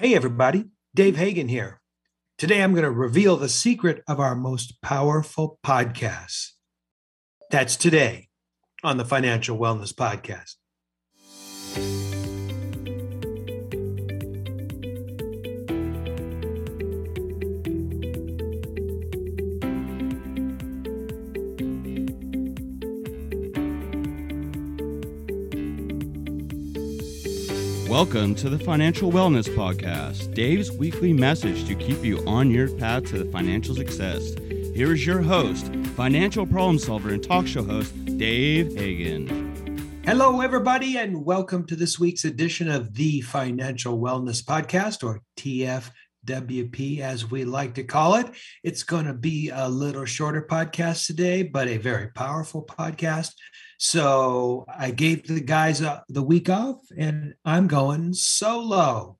Hey, everybody, Dave Hagan here. Today I'm going to reveal the secret of our most powerful podcast. That's today on the Financial Wellness Podcast. Welcome to the Financial Wellness Podcast, Dave's weekly message to keep you on your path to the financial success. Here is your host, financial problem solver and talk show host, Dave Hagan. Hello, everybody, and welcome to this week's edition of the Financial Wellness Podcast, or TFWP as we like to call it. It's going to be a little shorter podcast today, but a very powerful podcast. So I gave the guys uh, the week off and I'm going solo.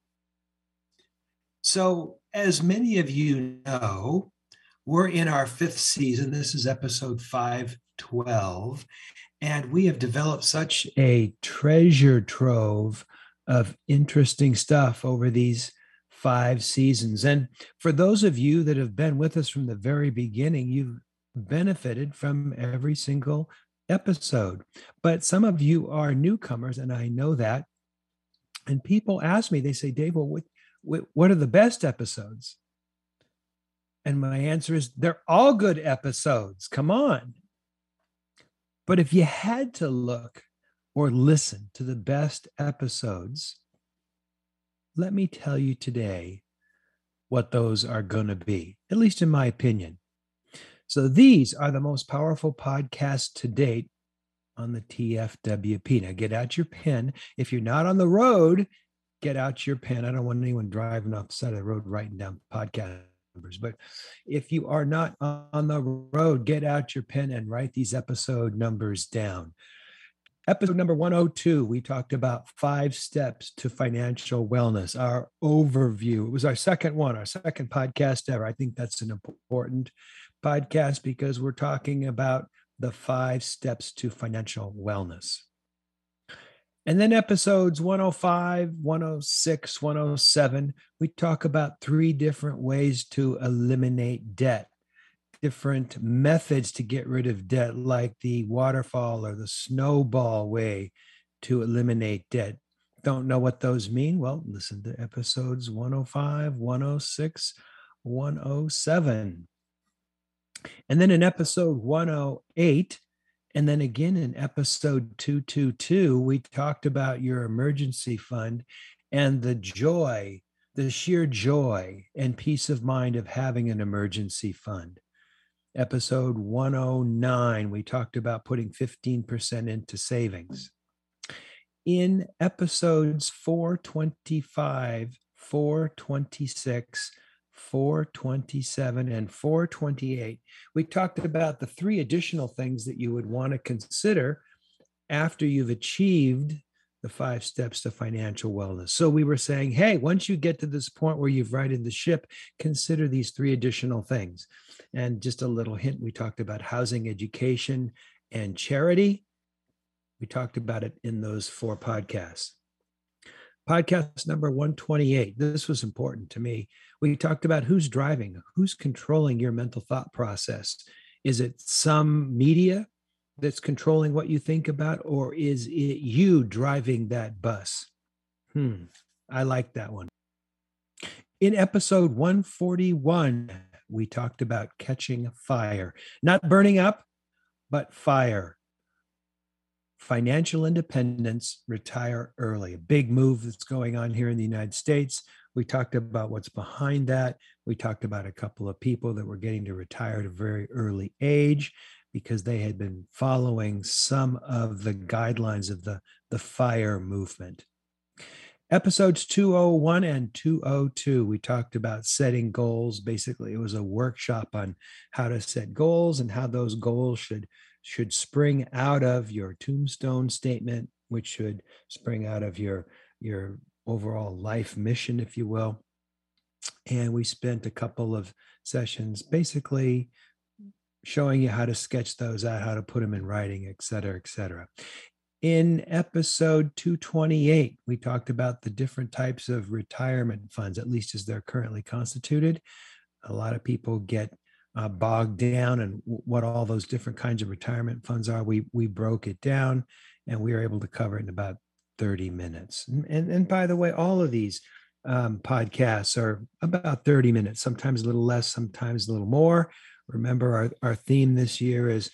So, as many of you know, we're in our fifth season. This is episode 512. And we have developed such a treasure trove of interesting stuff over these five seasons. And for those of you that have been with us from the very beginning, you've benefited from every single episode. But some of you are newcomers, and I know that. And people ask me, they say, Dave, well, what, what are the best episodes? And my answer is, they're all good episodes. Come on. But if you had to look or listen to the best episodes, let me tell you today what those are going to be, at least in my opinion. So these are the most powerful podcasts to date on the TFWP. Now get out your pen. If you're not on the road, get out your pen. I don't want anyone driving off the side of the road writing down podcast numbers. But if you are not on the road, get out your pen and write these episode numbers down. Episode number 102, we talked about five steps to financial wellness, our overview. It was our second one, our second podcast ever. I think that's an important podcast because we're talking about the five steps to financial wellness. And then episodes 105, 106, 107, we talk about three different ways to eliminate debt, different methods to get rid of debt, like the waterfall or the snowball way to eliminate debt. Don't know what those mean? Well, listen to episodes 105, 106, 107. And then in episode 108, and then again in episode 222, we talked about your emergency fund and the joy, the sheer joy and peace of mind of having an emergency fund. Episode 109, we talked about putting 15% into savings. In episodes 425, 426, 427 and 428, we talked about the three additional things that you would want to consider after you've achieved the five steps to financial wellness. So we were saying, hey, once you get to this point where you've righted the ship, consider these three additional things. And just a little hint, we talked about housing, education, and charity. We talked about it in those four podcasts. Podcast number 128. This was important to me we talked about who's driving, who's controlling your mental thought process. Is it some media that's controlling what you think about, or is it you driving that bus? Hmm, I like that one. In episode 141, we talked about catching fire, not burning up, but fire. Financial independence, retire early. A big move that's going on here in the United States. We talked about what's behind that. We talked about a couple of people that were getting to retire at a very early age because they had been following some of the guidelines of the, the FIRE movement. Episodes 201 and 202, we talked about setting goals. Basically, it was a workshop on how to set goals and how those goals should should spring out of your tombstone statement, which should spring out of your your overall life mission, if you will. And we spent a couple of sessions basically showing you how to sketch those out, how to put them in writing, et cetera, et cetera. In episode 228, we talked about the different types of retirement funds, at least as they're currently constituted. A lot of people get uh, bogged down and what all those different kinds of retirement funds are. We we broke it down, and we were able to cover it in about 30 minutes. And and, by the way, all of these um, podcasts are about 30 minutes, sometimes a little less, sometimes a little more. Remember, our, our theme this year is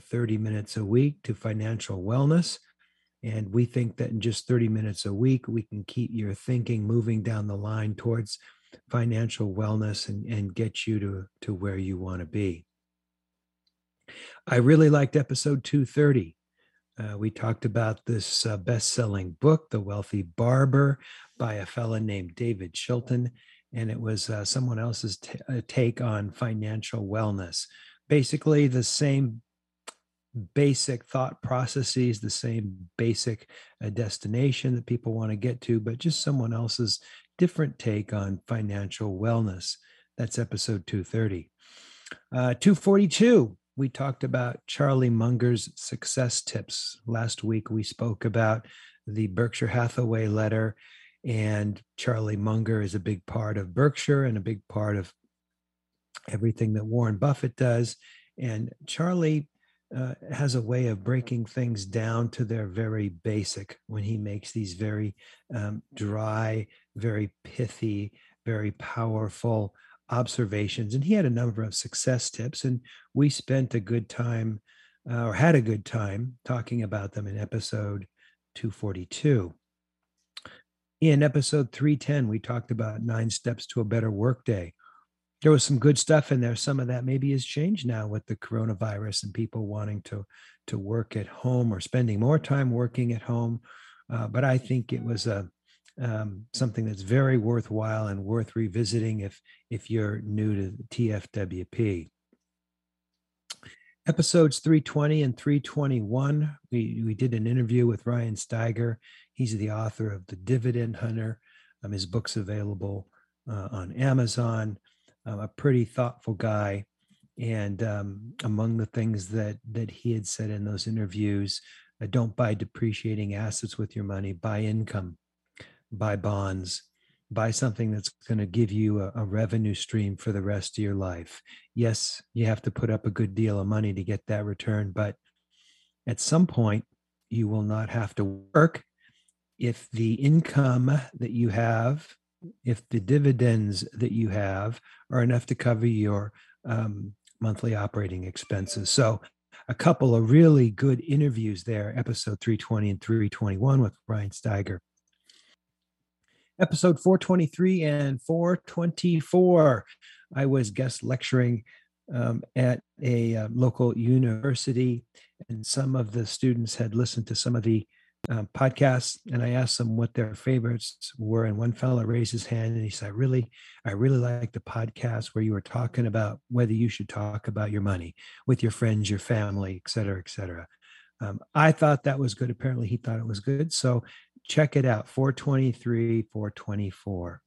30 minutes a week to financial wellness. And we think that in just 30 minutes a week, we can keep your thinking moving down the line towards financial wellness and, and get you to, to where you want to be. I really liked episode 230. Uh, we talked about this uh, best selling book, The Wealthy Barber, by a fellow named David Chilton. And it was uh, someone else's t- uh, take on financial wellness. Basically, the same basic thought processes, the same basic uh, destination that people want to get to, but just someone else's different take on financial wellness. That's episode 230. Uh, 242, we talked about Charlie Munger's success tips. Last week, we spoke about the Berkshire Hathaway letter, and Charlie Munger is a big part of Berkshire and a big part of everything that Warren Buffett does. And Charlie uh, has a way of breaking things down to their very basic when he makes these very um, dry, very pithy, very powerful observations. And he had a number of success tips, and we spent a good time uh, or had a good time talking about them in episode 242. In episode 310, we talked about nine steps to a better workday there was some good stuff in there. Some of that maybe has changed now with the coronavirus and people wanting to to work at home or spending more time working at home. Uh, but I think it was a um, something that's very worthwhile and worth revisiting if if you're new to TFWP. Episodes 320 and 321, we, we did an interview with Ryan Steiger. He's the author of The Dividend Hunter. Um, his book's available uh, on Amazon um, a pretty thoughtful guy. And um, among the things that that he had said in those interviews, uh, don't buy depreciating assets with your money. Buy income, buy bonds, buy something that's going to give you a, a revenue stream for the rest of your life. Yes, you have to put up a good deal of money to get that return, but at some point, you will not have to work if the income that you have if the dividends that you have are enough to cover your um, monthly operating expenses. So, a couple of really good interviews there, episode 320 and 321 with Brian Steiger. Episode 423 and 424, I was guest lecturing um, at a uh, local university, and some of the students had listened to some of the uh, podcasts and I asked them what their favorites were. And one fellow raised his hand and he said, I really, I really like the podcast where you were talking about whether you should talk about your money with your friends, your family, et cetera, et cetera. Um, I thought that was good. Apparently he thought it was good. So check it out. 423, 424.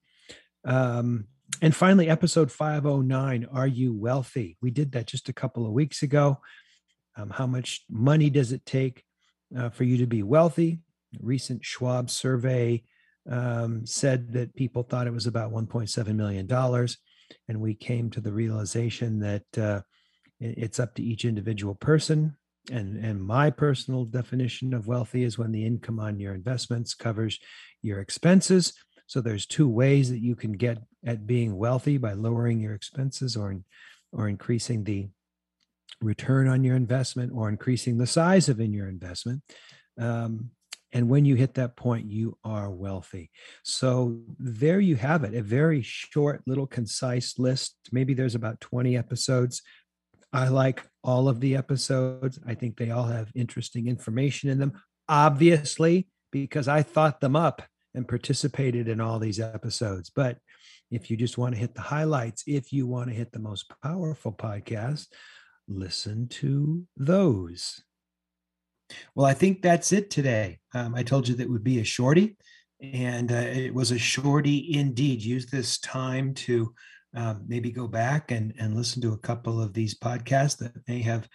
Um, and finally, episode 509, Are You Wealthy? We did that just a couple of weeks ago. Um, how much money does it take uh, for you to be wealthy. A recent Schwab survey um, said that people thought it was about $1.7 million. And we came to the realization that uh, it's up to each individual person. And, and my personal definition of wealthy is when the income on your investments covers your expenses. So there's two ways that you can get at being wealthy by lowering your expenses or or increasing the return on your investment or increasing the size of in your investment. Um, and when you hit that point, you are wealthy. So there you have it, a very short, little concise list. Maybe there's about 20 episodes. I like all of the episodes. I think they all have interesting information in them, obviously, because I thought them up and participated in all these episodes. But if you just want to hit the highlights, if you want to hit the most powerful podcast, listen to those. Well, I think that's it today. Um, I told you that would be a shorty, and uh, it was a shorty indeed. Use this time to um, maybe go back and, and listen to a couple of these podcasts that may have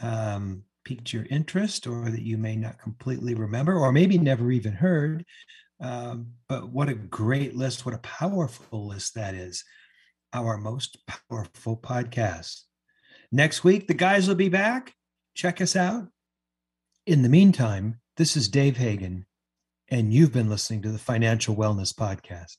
um, piqued your interest or that you may not completely remember or maybe never even heard. Um, but what a great list, what a powerful list that is. Our most powerful podcast. Next week, the guys will be back. Check us out. In the meantime, this is Dave Hagan, and you've been listening to the Financial Wellness Podcast.